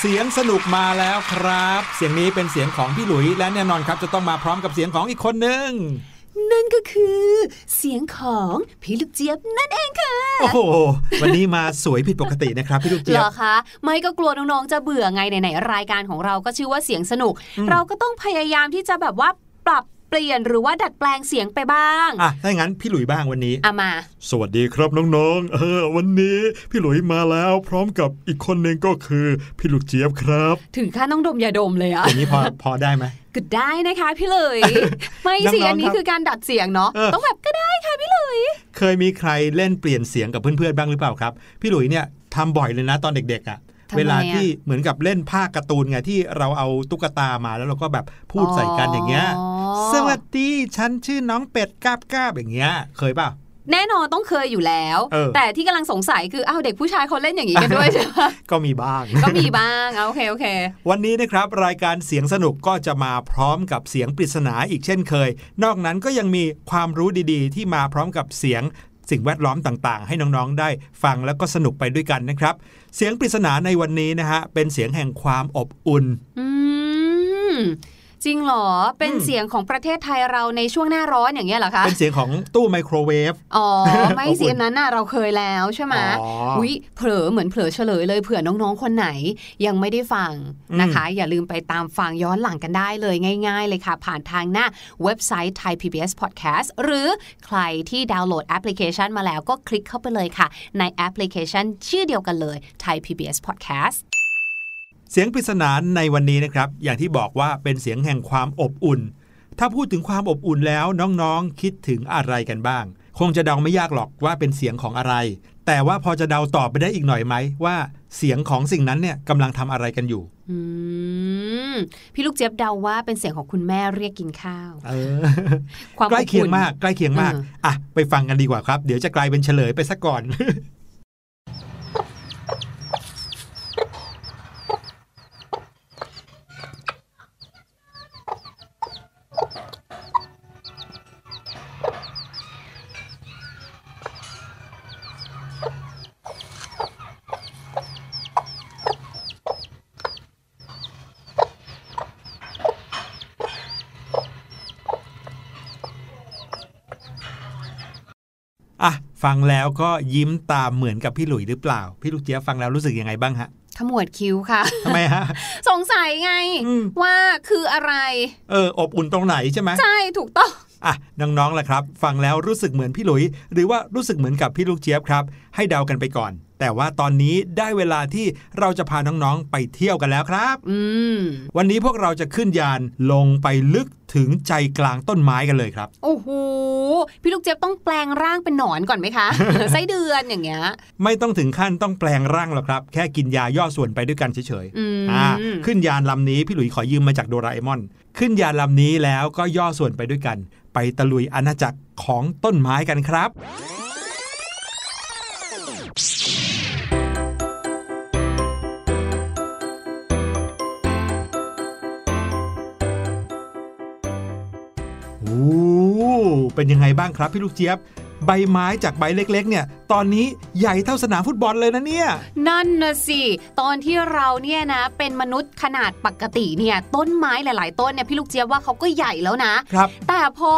เสียงสนุกมาแล้วครับ เสียงนี้เป็นเสียงของพี่หลุยและแน่นอนครับจะต้องมาพร้อมกับเสียงของอีกคนหนึ่งนั่นก็คือ เสียงของพี่ลูกเจี๊ยบนั่นเองค่ะ โอ้โห วันนี้มาสวยผิดปกตินะครับพี่ลูกเหเจี๊รยบอคะ ไม่ก็กลัวน้องๆจะเบื่อไงไหนๆรายการของเราก็ชื่อว่าเสียงสนุก เราก็ต้องพยายามที่จะแบบว่าปรับ เปลี่ยนหรือว่าดัดแปลงเสียงไปบ้างอะถ้าอย่างนั้นพี่หลุยบ้างวันนี้เอามา สวัสดีครับน้องๆ เออ วันนี้พี่หลุยมาแล้วพร้อมกับอีกคนหนึ่งก็คือพี่ลูกเจี๊ยบครับ ถึงขั้นต้องดมยาดมเลยอะอย่างนี้พอพอได้ไหมก็ได้นะคะพี่เลย ไม่สิน้องๆอันนี้ครับคือการดัดเสียงเนาะเออต้องแบบก็ได้ค่ะพี่เลย เคยมีใครเล่นเปลี่ยนเสียงกับเพื่อนๆบ้างหรือเปล่าครับ พี่หลุยเนี่ยทำบ่อยเลยนะตอนเด็กๆอะทำไมอะ เวลาที่เหมือนกับเล่นภาคการ์ตูนไงที่เราเอาตุ๊กตามาแล้วเราก็แบบพูดใส่กันอย่างเงี้ยอ๋อสวัสดีฉันชื่อน้องเป็ดกาบกาบอย่างเงี้ย เคยเปล่าแน่นอนต้องเคยอยู่แล้วเออแต่ที่กำลังสงสัยคืออ้าวเด็กผู้ชายเขาเล่นอย่างนี้กันด้วยใช่ไหมก็มีบ้าง ก็มีบ้างเอาโอเคโอเค วันนี้นะครับรายการเสียงสนุกก็จะมาพร้อมกับเสียงปริศนาอีกเช่นเคย นอกนั้นก็ยังมีความรู้ดีๆ ที่มาพร้อมกับเสียง สิ่งแวดล้อมต่างๆ ให้น้องๆ ได้ฟังแล้วก็สนุกไปด้วยกันนะครับ เสียงปริศนาในวันนี้นะฮะเป็นเสียงแห่งความอบอุ่น อืม จริงเหรอ เป็นอืมเสียงของประเทศไทยเราในช่วงหน้าร้อนอย่างเงี้ยเหรอคะ เป็นเสียงของตู้ไมโครเวฟ อ๋อ ไม่อบอุ่นเสียงนั้นน่ะเราเคยแล้วใช่ไหมอ๋ออุ๊อุ้ยเผลอเหมือนเผลอเฉลยเลยเผื่อน้องๆคนไหน ยังไม่ได้ฟังนะคะ อย่าลืมไปตามฟังย้อนหลังกันได้เลยง่าย ๆ เลยค่ะ ผ่านทางหน้าเว็บไซต์ Thai PBS Podcast หรือใครที่ดาวน์โหลดแอปพลิเคชันมาแล้วก็คลิกเข้าไปเลยค่ะ ในแอปพลิเคชันชื่อเดียวกันเลย Thai PBS Podcast เสียงปริศนาในวันนี้นะครับ อย่างที่บอกว่าเป็นเสียงแห่งความอบอุ่น ถ้าพูดถึงความอบอุ่นแล้วน้องๆ คิดถึงอะไรกันบ้าง คงจะเดาไม่ยากหรอกว่าเป็นเสียงของอะไร แต่ว่าพอจะเดาตอบไปได้อีกหน่อยไหมว่าเสียงของสิ่งนั้นเนี่ยกำลังทำอะไรกันอยู่อืมพี่ลูกเจี๊ยบเดาว่าเป็นเสียงของคุณแม่เรียกกินข้าวเออความใกล้เคียงอบอุ่นมาก ใกล้เคียงมากเอออะไปฟังกันดีกว่าครับ เดี๋ยวจะกลายเป็นเฉลยไปซะก่อน อะ ฟังแล้วก็ยิ้มตามเหมือนกับพี่หลุยหรือเปล่า พี่ลูกเจี๊ยบฟังแล้วรู้สึกยังไงบ้างฮะขมวดคิ้วค่ะทำไมฮะ สงสัยไงอืมว่าคืออะไร เออ อบอุ่นตรงไหนใช่ไหมใช่ถูกต้อง อะน้องๆล่ะครับ ฟังแล้วรู้สึกเหมือนพี่หลุย หรือว่ารู้สึกเหมือนกับพี่ลูกเจี๊ยบครับ ให้เดากันไปก่อน แต่ว่าตอนนี้ได้เวลาที่เราจะพาน้องๆไปเที่ยวกันแล้วครับอืมวันนี้พวกเราจะขึ้นยานลงไปลึกถึงใจกลางต้นไม้กันเลยครับ โอ้โหพี่ลูกเจี๊ยบต้องแปลงร่างเป็นหนอนก่อนไหมคะไส้เดือนอย่างเงี้ย ไม่ต้องถึงขั้นต้องแปลงร่างหรอกครับ แค่กินยาย่อส่วนไปด้วยกันเฉยอืมๆอ่าขึ้นยานลำนี้พี่หลุยขอยืมมาจากโดราเอมอน ขึ้นยานลำนี้แล้วก็ย่อส่วนไปด้วยกัน ไปตะลุยอาณาจักรของต้นไม้กันครับเป็นยังไงบ้างครับพี่ลูกเจี๊ยบ ใบไม้จากใบเล็กๆ เนี่ย ตอนนี้ใหญ่เท่าสนามฟุตบอลเลยนะเนี่ย นั่นนะสิ ตอนที่เราเนี่ยนะ เป็นมนุษย์ขนาดปกติเนี่ย ต้นไม้หลาย ๆ ต้นเนี่ยพี่ลูกเจี๊ยบว่าเขาก็ใหญ่แล้วนะครับ แต่พอ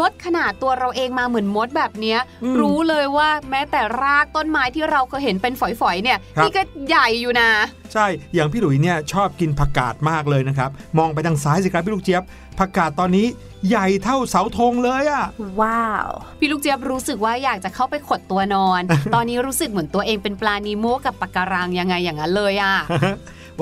ลดขนาดตัวเราเองมาเหมือนมดแบบเนี้ยอืมรู้เลยว่าแม้แต่รากต้นไม้ที่เราเคยเห็นเป็นฝอยๆ เนี่ยครับนี่ก็ใหญ่อยู่นะ ใช่อย่างพี่หลุยเนี่ยชอบกินผักกาดมากเลยนะครับ มองไปทางซ้ายสิครับพี่ลูกเจี๊ยบผักกาดตอนนี้ใหญ่เท่าเสาธงเลยอะว้าว พี่ลูกเจี๊ยบรู้สึกว่าอยากจะเข้าไปขดตัวนอน ตอนนี้รู้สึกเหมือนตัวเองเป็นปลานีโมกับปะการังยังไงอย่างนั้นเลยอะ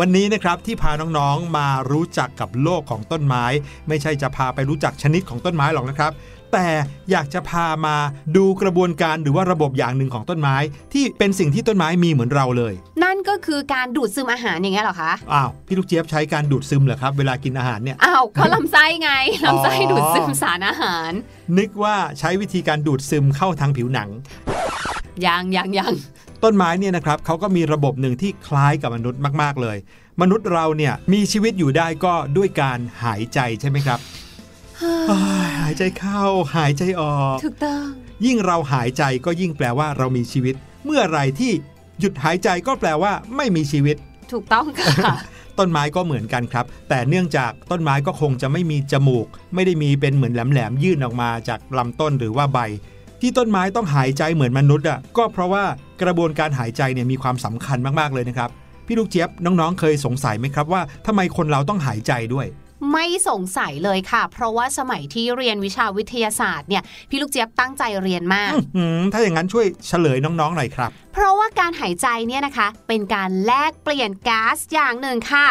วันนี้นะครับที่พาน้องๆมารู้จักกับโลกของต้นไม้ ไม่ใช่จะพาไปรู้จักชนิดของต้นไม้หรอกนะครับ แต่อยากจะพามาดูกระบวนการหรือว่าระบบอย่างหนึ่งของต้นไม้ ที่เป็นสิ่งที่ต้นไม้มีเหมือนเราเลย นั่นก็คือการดูดซึมอาหารอย่างเงี้ยเหรอคะอ้าวพี่ลูกเจี๊ยบใช้การดูดซึมเหรอครับเวลากินอาหารเนี่ยอ้าวก็ลำไส้ไงลำไส้อ๋อดูดซึมสารอาหาร นึกว่าใช้วิธีการดูดซึมเข้าทางผิวหนังยังยังยังต้นไม้เนี่ยนะครับเขาก็มีระบบหนึ่งที่คล้ายกับมนุษย์มาก ๆ เลย มนุษย์เราเนี่ยมีชีวิตอยู่ได้ก็ด้วยการหายใจใช่ไหมครับอ้ายหายใจเข้า หายใจออก ถูกต้อง ยิ่งเราหายใจก็ยิ่งแปลว่าเรามีชีวิต เมื่อไหรที่หยุดหายใจก็แปลว่าไม่มีชีวิต ถูกต้องค่ะต้นไม้ก็เหมือนกันครับ แต่เนื่องจากต้นไม้ก็คงจะไม่มีจมูก ไม่ได้มีเป็นเหมือนแหลมๆยื่นออกมาจากลำต้นหรือว่าใบ ที่ต้นไม้ต้องหายใจเหมือนมนุษย์อะก็เพราะว่ากระบวนการหายใจเนี่ยมีความสำคัญมากๆเลยนะครับ พี่ลูกเจี๊ยบน้องๆ เคยสงสัยไหมครับว่าทำไมคนเราต้องหายใจด้วย ไม่สงสัยเลยค่ะ เพราะว่าสมัยที่เรียนวิชาวิทยาศาสตร์เนี่ยพี่ลูกเจี๊ยบตั้งใจเรียนมากอื้อหือถ้าอย่างนั้นช่วยเฉลยน้องๆหน่อยครับ เพราะว่าการหายใจเนี่ยนะคะ เป็นการแลกเปลี่ยนก๊าซอย่างหนึ่งค่ะ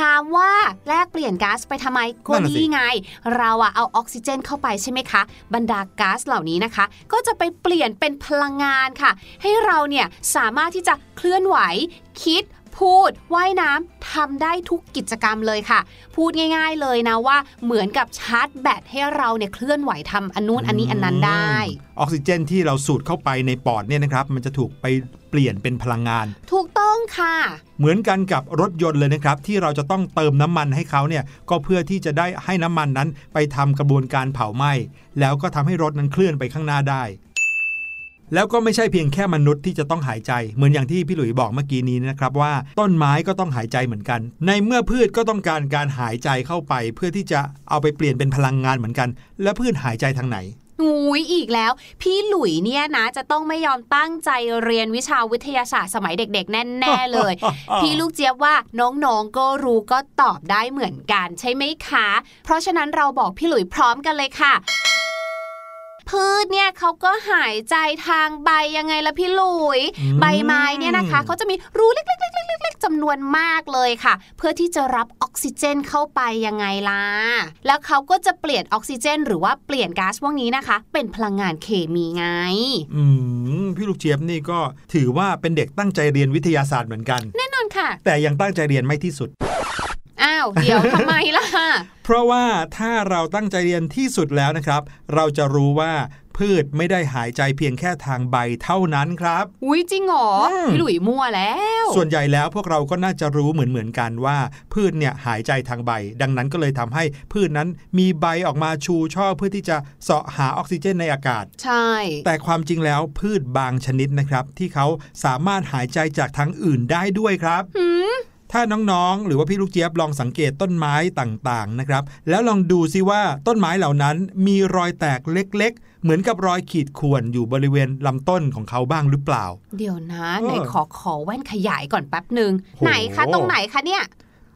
ถามว่าแลกเปลี่ยนก๊าซไปทำไมก็นั่นน่ะสินี่ไง เราอะเอาออกซิเจนเข้าไปใช่ไหมคะ บรรดาก๊าซเหล่านี้นะคะ ก็จะไปเปลี่ยนเป็นพลังงานค่ะ ให้เราเนี่ยสามารถที่จะเคลื่อนไหวคิด พูดว่ายน้ำทำได้ทุกกิจกรรมเลยค่ะ พูดง่าย ๆเลยนะว่าเหมือนกับชาร์จแบตให้เราเนี่ยเคลื่อนไหวทำอันนู้นอันนี้อันนั้นได้ ออกซิเจนที่เราสูดเข้าไปในปอดเนี่ยนะครับ มันจะถูกไปเปลี่ยนเป็นพลังงาน ถูกต้องค่ะ เหมือนกันกับรถยนต์เลยนะครับ ที่เราจะต้องเติมน้ำมันให้เขาเนี่ยก็เพื่อที่จะได้ให้น้ำมันนั้นไปทำกระบวนการเผาไหม้แล้วก็ทำให้รถนั้นเคลื่อนไปข้างหน้าได้ แล้วก็ไม่ใช่เพียงแค่มนุษย์ที่จะต้องหายใจ เหมือนอย่างที่พี่หลุยบอกเมื่อกี้นี้นะครับว่าต้นไม้ก็ต้องหายใจเหมือนกัน ในเมื่อพืชก็ต้องการการหายใจเข้าไป เพื่อที่จะเอาไปเปลี่ยนเป็นพลังงานเหมือนกัน แล้วพืชหายใจทางไหนหูยอีกแล้ว พี่หลุยเนี่ยนะ จะต้องไม่ยอมตั้งใจเรียนวิชาวิทยาศาสตร์สมัยเด็กๆ แน่ๆเลย พี่ลูกเจี๊ยบว่าน้องๆก็รู้ก็ตอบได้เหมือนกันใช่ไหมคะ เพราะฉะนั้นเราบอกพี่หลุยพร้อมกันเลยค่ะ พืชเนี่ยเขาก็หายใจทางใบยังไงล่ะพี่หลุยอืมใบไม้เนี่ยนะคะเขาจะมีรูเล็กๆๆๆๆจำนวนมากเลยค่ะ เพื่อที่จะรับออกซิเจนเข้าไปยังไงล่ะ แล้วเขาก็จะเปลี่ยนออกซิเจน หรือว่าเปลี่ยนก๊าซพวกนี้นะคะ เป็นพลังงานเคมีไง อืมพี่ลูกเจี๊ยบนี่ก็ถือว่าเป็นเด็กตั้งใจเรียนวิทยาศาสตร์เหมือนกัน แน่นอนค่ะ แต่ยังตั้งใจเรียนไม่ที่สุด อ้าวเดี๋ยวทำไมล่ะ เพราะว่าถ้าเราตั้งใจเรียนที่สุดแล้วนะครับ เราจะรู้ว่าพืชไม่ได้หายใจเพียงแค่ทางใบเท่านั้นครับ อุ้ยจริงเหรออืมพี่หลุยมั่วแล้ว ส่วนใหญ่แล้วพวกเราก็น่าจะรู้เหมือนเหมือนๆกันว่า พืชเนี่ยหายใจทางใบ ดังนั้นก็เลยทำให้พืชนั้นมีใบออกมาชูช่อเพื่อที่จะเสาะหาออกซิเจนในอากาศ ใช่ แต่ความจริงแล้วพืชบางชนิดนะครับ ที่เขาสามารถหายใจจากทางอื่นได้ด้วยครับหืม ถ้าน้องๆ หรือว่าพี่ลูกเจี๊ยบลองสังเกตต้นไม้ต่างๆนะครับแล้วลองดูซิว่าต้นไม้เหล่านั้นมีรอยแตกเล็ก ๆ เหมือนกับรอยขีดข่วนอยู่บริเวณลำต้นของเขาบ้างหรือเปล่า เดี๋ยวนะเออไหนขอขอแว่นขยายก่อนแป๊บหนึ่งโหไหนคะตรงไหนคะเนี่ย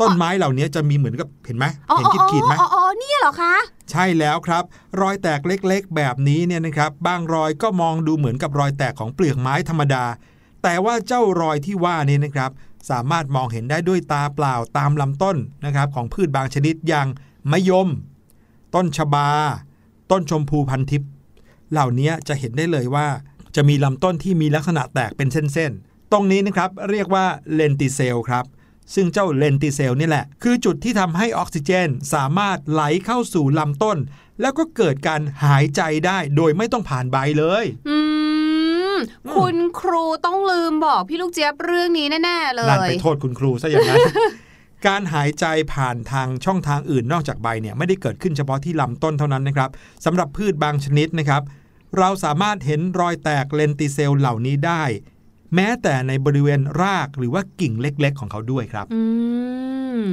ต้นไม้เหล่านี้จะมีเหมือนกับเห็นไหมอ๋อเห็นขีดๆไหมอ๋ออ๋ออ๋อเนี่ยเหรอคะ ใช่แล้วครับ รอยแตกเล็กๆ แบบนี้เนี่ยนะครับ บางรอยก็มองดูเหมือนกับรอยแตกของเปลือกไม้ธรรมดา แต่ว่าเจ้ารอยที่ว่านี่นะครับ สามารถมองเห็นได้ด้วยตาเปล่าตามลำต้นนะครับของพืชบางชนิดอย่างมะยม ต้นชบา ต้นชมพูพันทิพย์เหล่านี้จะเห็นได้เลยว่า จะมีลำต้นที่มีลักษณะแตกเป็นเส้นๆ ตรงนี้นะครับเรียกว่าเลนติเซลครับ ซึ่งเจ้าเลนติเซลนี่แหละ คือจุดที่ทำให้ออกซิเจนสามารถไหลเข้าสู่ลำต้น แล้วก็เกิดการหายใจได้โดยไม่ต้องผ่านใบเลย อืม คุณครูต้องลืมบอกพี่ลูกเจี๊ยบเรื่องนี้แน่ๆเลนั่นยไปโทษคุณครูซะอย่างนั้นการหายใจผ่านทางช่องทางอื่นนอกจากใบเนี่ยไม่ได้เกิดขึ้นเฉพาะที่ลำต้นเท่านั้นนะครับสำหรับพืชบางชนิดนะครับ เราสามารถเห็นรอยแตกเลนติเซลเหล่านี้ได้ แม้แต่ในบริเวณรากหรือว่ากิ่งเล็กๆ ของเขาด้วยครับอืม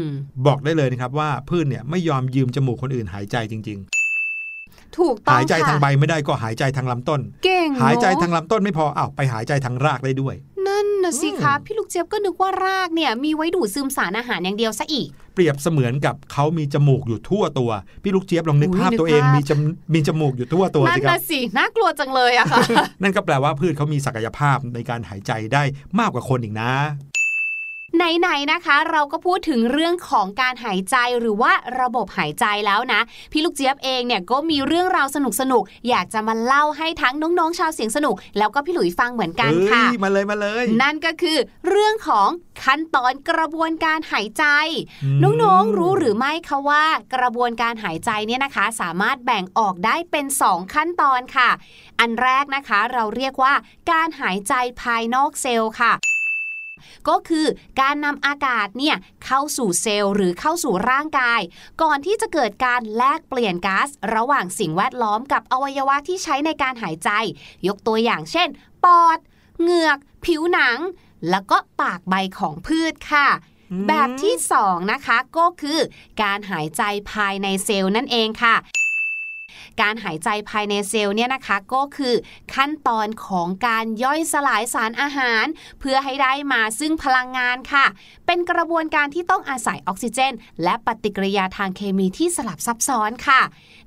บอกได้เลยนะครับว่าพืชเนี่ยไม่ยอมยืมจมูกคนอื่นหายใจจริง ถูกๆต้องหายใจทางค่ะใบไม่ได้ก็หายใจทางลำต้น เก่งเนอะหายใจทางลำต้นไม่พออ้าวไปหายใจทางรากได้ด้วย นั่นนะสิอืมคะพี่ลูกเจี๊ยบก็นึกว่ารากเนี่ยมีไว้ดูดซึมสารอาหารอย่างเดียวซะอีก เปรียบเสมือนกับเขามีจมูกอยู่ทั่วตัว พี่ลูกเจี๊ยบลองนึกอุ๊ยภาพนึกตัวเองภาพมีจมมีจมูกอยู่ทั่วตัวนั่สินครับนะสิน่ากลัวจังเลยอะค่ะนั่นก็แปลว่าพืชเขามีศักยภาพในการหายใจได้มากกว่าคนอีกนะ ไหนๆนะคะ เราก็พูดถึงเรื่องของการหายใจหรือว่าระบบหายใจแล้วนะ พี่ลูกเจี๊ยบเองเนี่ยก็มีเรื่องราวสนุกๆอยากจะมาเล่าให้ทั้งน้องๆชาวเสียงสนุก แล้วก็พี่หลุยฟังเหมือนกันเอ้ค่ะยมาเลยมาเลย นั่นก็คือเรื่องของขั้นตอนกระบวนการหายใจอืมน้องๆรู้หรือไม่คะว่ากระบวนการหายใจเนี่ยนะคะ สามารถแบ่งออกได้เป็น 2 ขั้นตอนค่ะ อันแรกนะคะเราเรียกว่าการหายใจภายนอกเซลล์ค่ะ ก็คือการนำอากาศเนี่ยเข้าสู่เซลล์หรือเข้าสู่ร่างกาย ก่อนที่จะเกิดการแลกเปลี่ยนก๊าซระหว่างสิ่งแวดล้อมกับอวัยวะที่ใช้ในการหายใจ ยกตัวอย่างเช่น ปอด เหงือก ผิวหนัง แล้วก็ปากใบของพืชค่ะอืมแบบที่สองนะคะก็คือ การหายใจภายในเซลล์นั่นเองค่ะ การหายใจภายในเซลล์เนี่ยนะคะก็คือขั้นตอนของการย่อยสลายสารอาหาร เพื่อให้ได้มาซึ่งพลังงานค่ะ เป็นกระบวนการที่ต้องอาศัยออกซิเจน และปฏิกิริยาทางเคมีที่สลับซับซ้อนค่ะ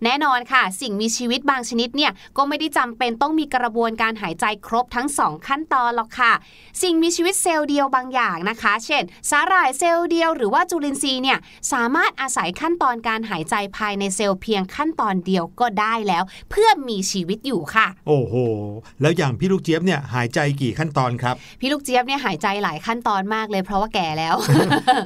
แน่นอนค่ะ สิ่งมีชีวิตบางชนิดเนี่ยก็ไม่ได้จำเป็นต้องมีกระบวนการหายใจครบทั้งสองขั้นตอนหรอกค่ะ สิ่งมีชีวิตเซลล์เดียวบางอย่างนะคะ เช่น สาหร่ายเซลล์เดียวหรือว่าจุลินทรีย์เนี่ยสามารถอาศัยขั้นตอนการหายใจภายในเซลล์เพียงขั้นตอนเดียวก็ได้แล้ว เพื่อมีชีวิตอยู่ค่ะ โอ้โห แล้วอย่างพี่ลูกเจี๊ยบเนี่ยหายใจกี่ขั้นตอนครับ พี่ลูกเจี๊ยบเนี่ยหายใจหลายขั้นตอนมากเลยเพราะว่าแก่แล้ว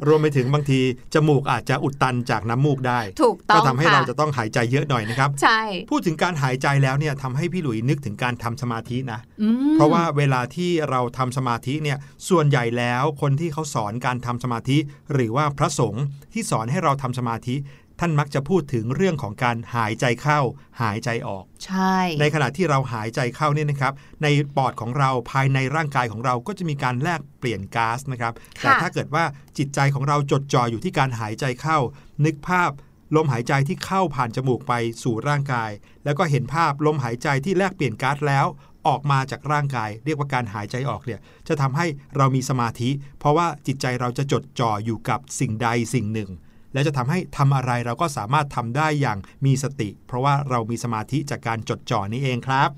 รวมไปถึงบางทีจมูกอาจจะอุดตันจากน้ำมูกได้ ถูกต้ก็องทำให้ค่ะเราจะต้องหายใจเยอะหน่อยนะครับ ใช่ พูดถึงการหายใจแล้วเนี่ยทำให้พี่หลุยนึกถึงการทำสมาธินะอืมเพราะว่าเวลาที่เราทำสมาธิเนี่ยส่วนใหญ่แล้วคนที่เขาสอนการทำสมาธิ หรือว่าพระสงฆ์ที่สอนให้เราทำสมาธิ ท่านมักจะพูดถึงเรื่องของการหายใจเข้า หายใจออก ใช่ ในขณะที่เราหายใจเข้าเนี่ยนะครับ ในปอดของเราภายในร่างกายของเราก็จะมีการแลกเปลี่ยนก๊าซนะครับ แต่ถ้าเกิดว่าจิตใจของเราจดจ่ออยู่ที่การหายใจเข้า นึกภาพลมหายใจที่เข้าผ่านจมูกไปสู่ร่างกาย แล้วก็เห็นภาพลมหายใจที่แลกเปลี่ยนก๊าซแล้วออกมาจากร่างกาย เรียกว่าการหายใจออกเนี่ยจะทำให้เรามีสมาธิ เพราะว่าจิตใจเราจะจดจ่ออยู่กับสิ่งใดสิ่งหนึ่ง และจะทำให้ทำอะไรเราก็สามารถทำได้อย่างมีสติ เพราะว่าเรามีสมาธิจากการจดจ่อนี่เองครับ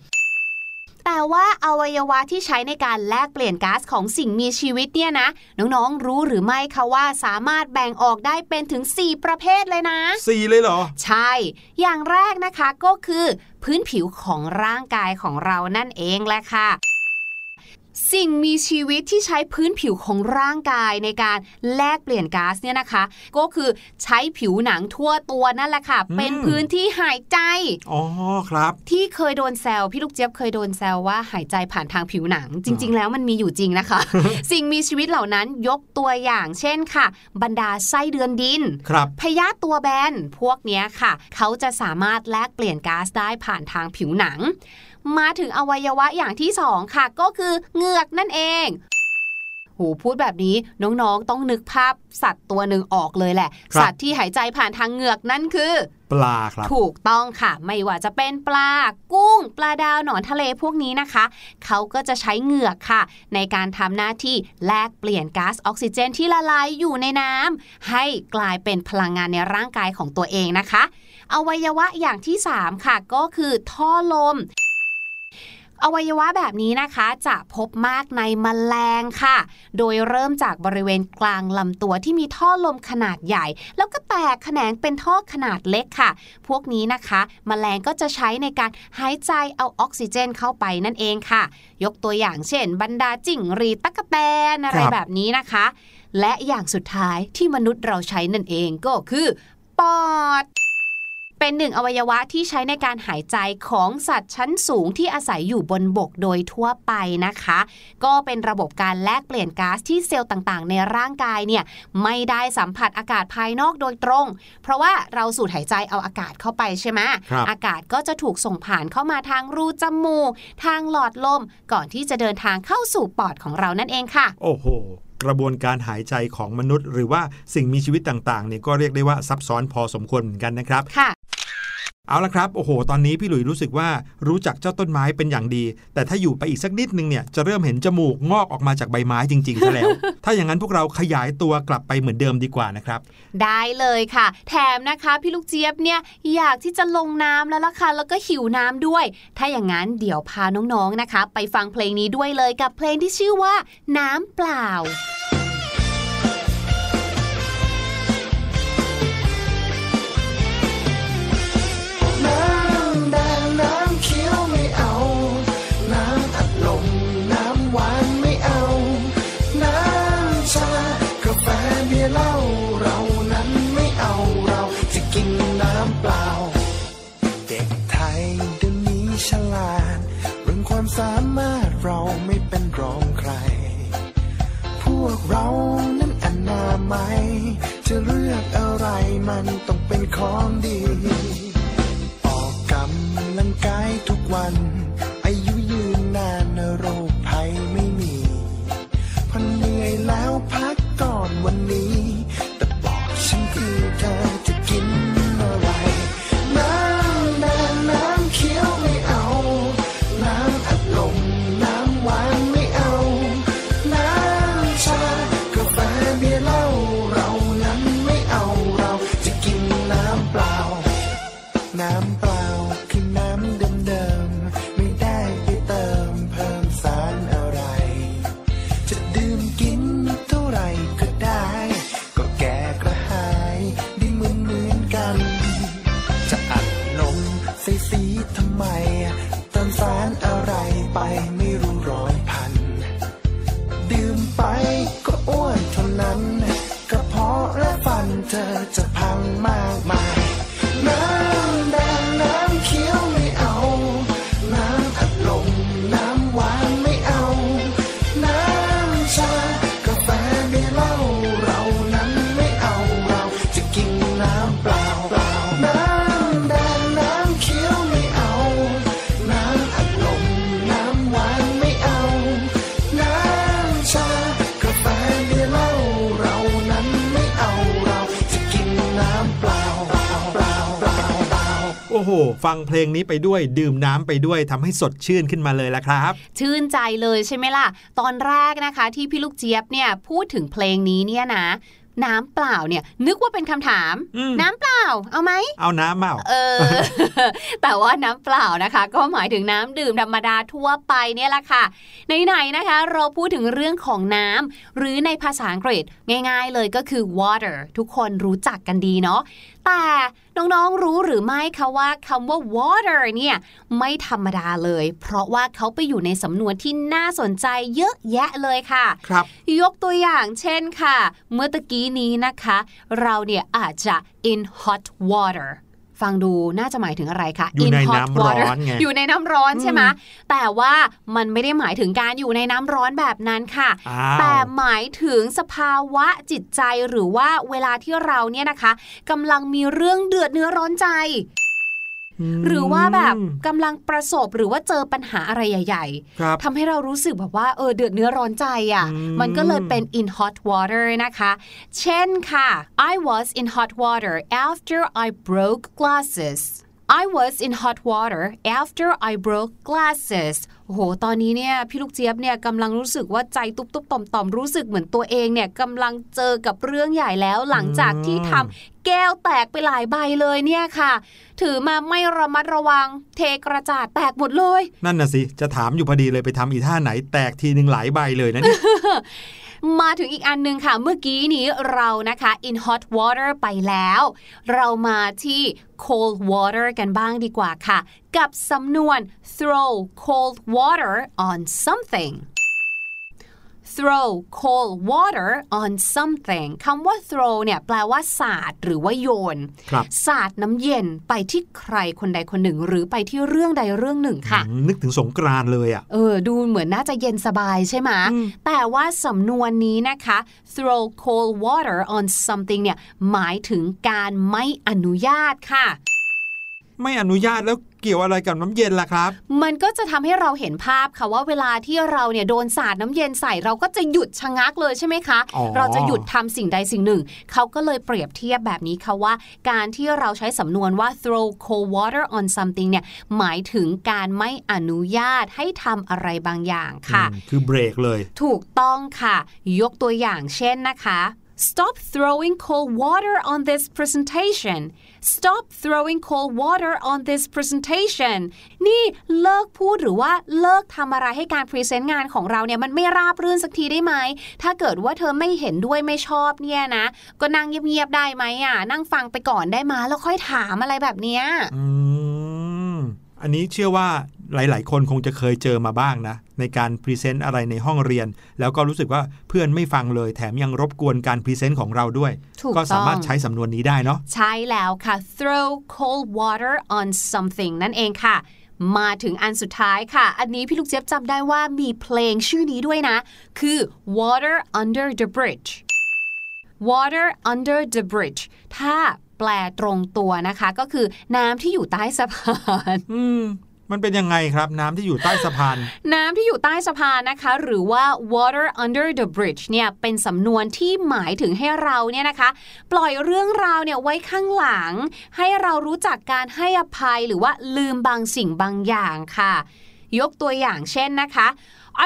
แต่ว่าอวัยวะที่ใช้ในการแลกเปลี่ยนก๊าซของสิ่งมีชีวิตเนี่ยนะ น้องๆ รู้หรือไม่คะว่าสามารถแบ่งออกได้เป็นถึง 4 ประเภทเลยนะสี่เลยเหรอ ใช่ อย่างแรกนะคะก็คือ พื้นผิวของร่างกายของเรานั่นเองแหละค่ะ สิ่งมีชีวิตที่ใช้พื้นผิวของร่างกายในการแลกเปลี่ยนก๊าซเนี่ยนะคะ ก็คือใช้ผิวหนังทั่วตัวนั่นแหละค่ะอืมเป็นพื้นที่หายใจอ๋อครับ ที่เคยโดนแซวพี่ลูกเจี๊ยบเคยโดนแซวว่าหายใจผ่านทางผิวหนัง จริง ๆ แล้วมันมีอยู่จริงนะคะ สิ่งมีชีวิตเหล่านั้นยกตัวอย่าง เช่นค่ะ บรรดาไส้เดือนดินครับพยาธิตัวแบนพวกเนี้ยค่ะ เขาจะสามารถแลกเปลี่ยนก๊าซได้ผ่านทางผิวหนัง มาถึงอวัยวะอย่างที่สองค่ะ ก็คือเหงือกนั่นเองโหพูดแบบนี้น้องๆต้องนึกภาพสัตว์ตัวหนึ่งออกเลยแหละครับสัตว์ที่หายใจผ่านทางเหงือกนั่นคือ ปลาครับ ถูกต้องค่ะ ไม่ว่าจะเป็นปลากุ้ง ปลาดาวหนอนทะเลพวกนี้นะคะ เขาก็จะใช้เหงือกค่ะ ในการทำหน้าที่แลกเปลี่ยนก๊าซออกซิเจนที่ละลายอยู่ในน้ำให้กลายเป็นพลังงานในร่างกายของตัวเองนะคะ อวัยวะอย่างที่ 3 ค่ะก็คือท่อลม อวัยวะแบบนี้นะคะจะพบมากในแมลงค่ะ โดยเริ่มจากบริเวณกลางลำตัวที่มีท่อลมขนาดใหญ่ แล้วก็แตกแขนงเป็นท่อขนาดเล็กค่ะ พวกนี้นะคะแมลงก็จะใช้ในการหายใจเอาออกซิเจนเข้าไปนั่นเองค่ะ ยกตัวอย่างเช่น บรรดาจิ้งรีตั๊กแตนอะไรแบบนี้นะคะ และอย่างสุดท้ายที่มนุษย์เราใช้นั่นเองก็คือปอด เป็นหนึ่งอวัยวะที่ใช้ในการหายใจของสัตว์ชั้นสูงที่อาศัยอยู่บนบกโดยทั่วไปนะคะ ก็เป็นระบบการแลกเปลี่ยนก๊าซที่เซลล์ต่างๆ ในร่างกายเนี่ยไม่ได้สัมผัสอากาศภายนอกโดยตรง เพราะว่าเราสูดหายใจเอาอากาศเข้าไปใช่ไหมครับอากาศก็จะถูกส่งผ่านเข้ามาทางรูจมูกทางหลอดลม ก่อนที่จะเดินทางเข้าสู่ปอดของเรานั่นเองค่ะ โอ้โหกระบวนการหายใจของมนุษย์ หรือว่าสิ่งมีชีวิตต่างๆเนี่ยก็เรียกได้ว่าซับซ้อนพอสมควรเหมือนกันนะครับค่ะ เอาละครับ โอ้โห ตอนนี้พี่หลุยรู้สึกว่ารู้จักเจ้าต้นไม้เป็นอย่างดี แต่ถ้าอยู่ไปอีกสักนิดนึงเนี่ยจะเริ่มเห็นจมูกงอกออกมาจากใบไม้จริงๆซะแล้ว ถ้าอย่างนั้นพวกเราขยายตัวกลับไปเหมือนเดิมดีกว่านะครับ ได้เลยค่ะ แถมนะคะพี่ลูกเจี๊ยบเนี่ยอยากที่จะลงน้ำแล้วล่ะค่ะแล้วก็หิวน้ำด้วย ถ้าอย่างนั้นเดี๋ยวพาน้องๆนะคะ ไปฟังเพลงนี้ด้วยเลยกับเพลงที่ชื่อว่า น้ำเปล่า สามารถเราไม่เป็นรองใคร พวกเรานั้นอนามัจะเลือกอะไรมันต้องเป็นของดี ออกกำลังกายทุกวัน อายุยืนนานโรคภัยไม่มีพอเหนื่อยแล้วพักก่อนวันนี้ ฟังเพลงนี้ไปด้วยดื่มน้ำไปด้วยทำให้สดชื่นขึ้นมาเลยละครับ ชื่นใจเลยใช่ไหมล่ะ ตอนแรกนะคะที่พี่ลูกเจี๊ยบเนี่ยพูดถึงเพลงนี้เนี่ยนะน้ำเปล่าเนี่ยนึกว่าเป็นคำถามอืมน้ำเปล่าเอาไหมเอาน้ำเมาเออ แต่ว่าน้ำเปล่านะคะ ก็หมายถึงน้ำดื่มธรรมดาทั่วไปเนี่ยแหละค่ะไหนๆนะคะ เราพูดถึงเรื่องของน้ำหรือในภาษาอังกฤษง่าย ๆ เลยก็คือ water ทุกคนรู้จักกันดีเนาะ แต่น้องๆรู้หรือไม่คะว่าคำว่า water เนี่ยไม่ธรรมดาเลย เพราะว่าเขาไปอยู่ในสำนวนที่น่าสนใจเยอะแยะเลยค่ะครับยกตัวอย่างเช่นค่ะ เมื่อตะกี้นี้นะคะ เราเนี่ยอาจจะ in hot water ฟังดูน่าจะหมายถึงอะไรคะอยู่ In ใน hot น้ำร้อน water ไงอยู่ในน้ำร้อนใช่ไหมแต่ว่ามันไม่ได้หมายถึงการอยู่ในน้ำร้อนแบบนั้นค่ะอ้าวแต่หมายถึงสภาวะจิตใจหรือว่าเวลาที่เราเนี่ยนะคะกำลังมีเรื่องเดือดเนื้อร้อนใจ หรือว่าแบบกำลังประสบหรือว่าเจอปัญหาอะไรใหญ่ๆครับทำให้เรารู้สึกแบบว่าเออเดือดเนื้อร้อนใจอะ่ะอืมมันก็เลยเป็น in hot water นะคะ เช่นค่ะ I was in hot water after I broke glasses I was in hot water after I broke glasses โอ้โห ตอนนี้เนี่ยพี่ลูกเจี๊ยบเนี่ยกำลังรู้สึกว่าใจตุ๊บตุ๊บต่อมต่อมรู้สึกเหมือนตัวเองเนี่ยกำลังเจอกับเรื่องใหญ่แล้วหลังจากที่ทำแก้วแตกไปหลายใบเลยเนี่ยค่ะ ถือมาไม่ระมัดระวัง เทกระจาดแตกหมดเลย นั่นน่ะสิ จะถามอยู่พอดีเลยไปทำอีท่าไหนแตกทีหนึ่งหลายใบเลยนะเนี่ย มาถึงอีกอันหนึ่งค่ะ เมื่อกี้นี้เรานะคะ in hot water ไปแล้ว เรามาที่ cold water กันบ้างดีกว่าค่ะ กับสำนวน throw cold water on something throw cold water on something คำว่า throw เนี่ยแปลว่าสาดหรือว่าโยนครับสาดน้ำเย็นไปที่ใครคนใดคนหนึ่ง หรือไปที่เรื่องใดเรื่องหนึ่งค่ะอืมนึกถึงสงกรานต์เลยอะ เออ ดูเหมือนน่าจะเย็นสบายใช่ไหม แต่ว่าสำนวนนี้นะคะ throw cold water on something เนี่ยหมายถึงการไม่อนุญาตค่ะ ไม่อนุญาตแล้วเกี่ยวอะไรกับน้ำเย็นล่ะครับ มันก็จะทำให้เราเห็นภาพค่ะว่าเวลาที่เราเนี่ยโดนสาดน้ำเย็นใส่เราก็จะหยุดชะงักเลยใช่ไหมคะอ๋อเราจะหยุดทำสิ่งใดสิ่งหนึ่ง เขาก็เลยเปรียบเทียบแบบนี้ค่ะว่า การที่เราใช้สำนวนว่า throw cold water on something เนี่ยหมายถึงการไม่อนุญาตให้ทำอะไรบางอย่างค่ะอืมคือเบรกเลย ถูกต้องค่ะ ยกตัวอย่างเช่นนะคะ Stop throwing cold water on this presentation Stop throwing cold water on this presentation นี่เลิกพูดหรือว่าเลิกทำอะไรให้การ present งานของเราเนี่ยมันไม่ราบรื่นสักทีได้ไหม ถ้าเกิดว่าเธอไม่เห็นด้วยไม่ชอบเนี่ยนะ ก็นั่งเงียบๆได้ไหมอะ นั่งฟังไปก่อนได้มาแล้วค่อยถามอะไรแบบเนี้ย อืม อันนี้เชื่อว่าหลาย ๆ คนคงจะเคยเจอมาบ้างนะ ในการ present อะไรในห้องเรียน แล้วก็รู้สึกว่าเพื่อนไม่ฟังเลย แถมยังรบกวนการ present ของเราด้วยถูกก็สามารถต้องใช้สำนวนนี้ได้เนาะใช่แล้วค่ะ throw cold water on something นั่นเองค่ะ มาถึงอันสุดท้ายค่ะ อันนี้พี่ลูกเจี๊ยบจำได้ว่ามีเพลงชื่อนี้ด้วยนะ คือ water under the bridge water under the bridge ถ้า แปลตรงตัวนะคะ ก็คือน้ำที่อยู่ใต้สะพานอืมมันเป็นยังไงครับน้ำที่อยู่ใต้สะพาน น้ำที่อยู่ใต้สะพานนะคะ หรือว่า water under the bridge เนี่ยเป็นสำนวนที่หมายถึงให้เราเนี่ยนะคะ ปล่อยเรื่องราวเนี่ยไว้ข้างหลัง ให้เรารู้จักการให้อภัยหรือว่าลืมบางสิ่งบางอย่างค่ะ ยกตัวอย่างเช่นนะคะ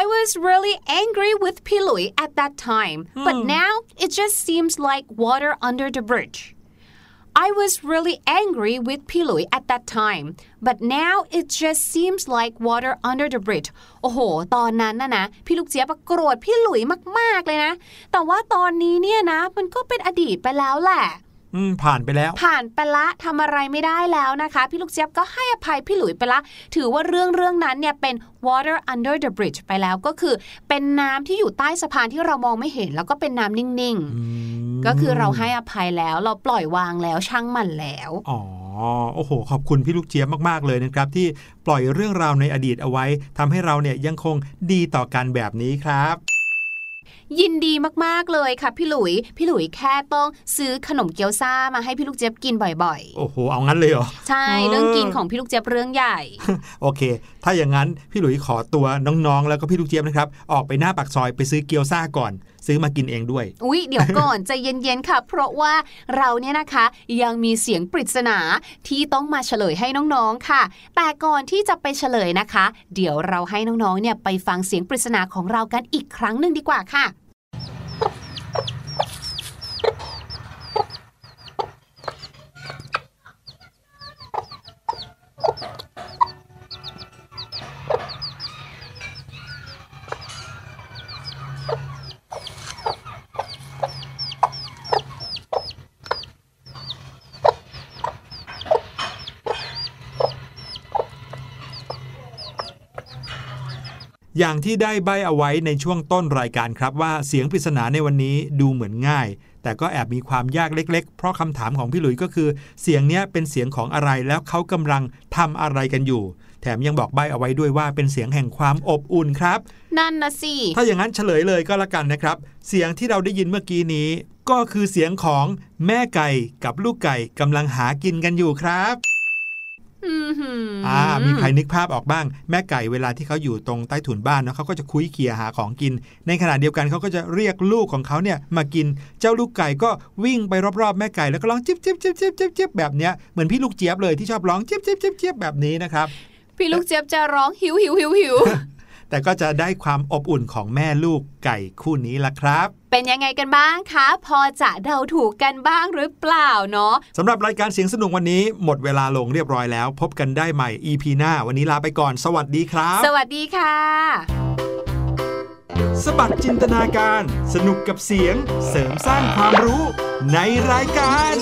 I was really angry with Pilui at that time but now it just seems like water under the bridge I was really angry with Pilui at that time but now it just seems like water under the bridge โอ้โห ตอนนั้นนะนะ พี่ลูกเจี๊ยบโกรธพี่หลุยมาก ๆ เลยนะ แต่ว่าตอนนี้เนี่ยนะ มันก็เป็นอดีตไปแล้วแหละ ผ่านไปแล้ว ผ่านไปละทำอะไรไม่ได้แล้วนะคะ พี่ลูกเจี๊ยบก็ให้อภัยพี่หลุยไปละ ถือว่าเรื่องเรื่องนั้นเนี่ยเป็น water under the bridge ไปแล้วก็คือ เป็นน้ำที่อยู่ใต้สะพานที่เรามองไม่เห็น แล้วก็เป็นน้ำนิ่งๆ ก็คือเราให้อภัยแล้วเราปล่อยวางแล้วช่างมันแล้ว อ๋อโอ้โห ขอบคุณพี่ลูกเจี๊ยบมากๆเลยนะครับ ที่ปล่อยเรื่องราวในอดีตเอาไว้ทำให้เราเนี่ยยังคงดีต่อกันแบบนี้ครับ ยินดีมากๆเลยค่ะพี่หลุย พี่หลุยแค่ต้องซื้อขนมเกี๊ยวซ่ามาให้พี่ลูกเจี๊ยบกินบ่อยโอ้โห เอางั้นเลยเหรอๆใช่เออเรื่องกินของพี่ลูกเจี๊ยบเรื่องใหญ่ โอเค ถ้าอย่างนั้นพี่หลุยขอตัวน้องๆ แล้วก็พี่ลูกเจี๊ยบนะครับ ออกไปหน้าปากซอยไปซื้อเกี๊ยวซ่าก่อน ซื้อมากินเองด้วย อุ๊ย เดี๋ยวก่อนใจเย็นๆค่ะ เพราะว่าเราเนี่ยนะคะยังมีเสียงปริศนาที่ต้องมาเฉลยให้น้องๆค่ะ แต่ก่อนที่จะไปเฉลยนะคะ เดี๋ยวเราให้น้องๆเนี่ยไปฟังเสียงปริศนาของเรากันอีกครั้งหนึ่งดีกว่าค่ะ อย่างที่ได้ใบเอาไว้ในช่วงต้นรายการครับว่าเสียงปริศนาในวันนี้ดูเหมือนง่าย แต่ก็แอบมีความยากเล็ก ๆ เพราะคำถามของพี่หลุยส์ก็คือ เสียงเนี้ยเป็นเสียงของอะไรแล้วเขากำลังทำอะไรกันอยู่ แถมยังบอกใบเอาไว้ด้วยว่าเป็นเสียงแห่งความอบอุ่นครับ นั่นนะสิ ถ้าอย่างนั้นเฉลยเลยก็แล้วกันนะครับ เสียงที่เราได้ยินเมื่อกี้นี้ ก็คือเสียงของแม่ไก่กับลูกไก่กำลังหากินกันอยู่ครับ อือหือออ่า มีใครนึกภาพออกบ้าง แม่ไก่เวลาที่เขาอยู่ตรงใต้ถุนบ้านเนาะเขาก็จะคุยเคียหาของกิน ในขณะเดียวกันเขาก็จะเรียกลูกของเขาเนี่ยมากิน เจ้าลูกไก่ก็วิ่งไปรอบๆแม่ไก่แล้วก็ร้องจิ๊บจิ๊บจิ๊บจิ๊บจิ๊บจิ๊บแบบเนี้ย เหมือนพี่ลูกเจี๊ยบเลยที่ชอบร้องจิ๊บจิ๊บจิ๊บจิ๊บแบบนี้นะครับ พี่ลูกเจี๊ยบจะร้องหิวหิวหิวหิว แต่ก็จะได้ความอบอุ่นของแม่ลูกไก่คู่นี้ละครับ เป็นยังไงกันบ้างคะ พอจะเดาถูกกันบ้างหรือเปล่าเนาะสำหรับรายการเสียงสนุกวันนี้ หมดเวลาลงเรียบร้อยแล้ว พบกันได้ใหม่ EP หน้า วันนี้ลาไปก่อน สวัสดีครับ สวัสดีค่ะ สบัดจินตนาการ สนุกกับเสียง เสริมสร้างความรู้ในรายการ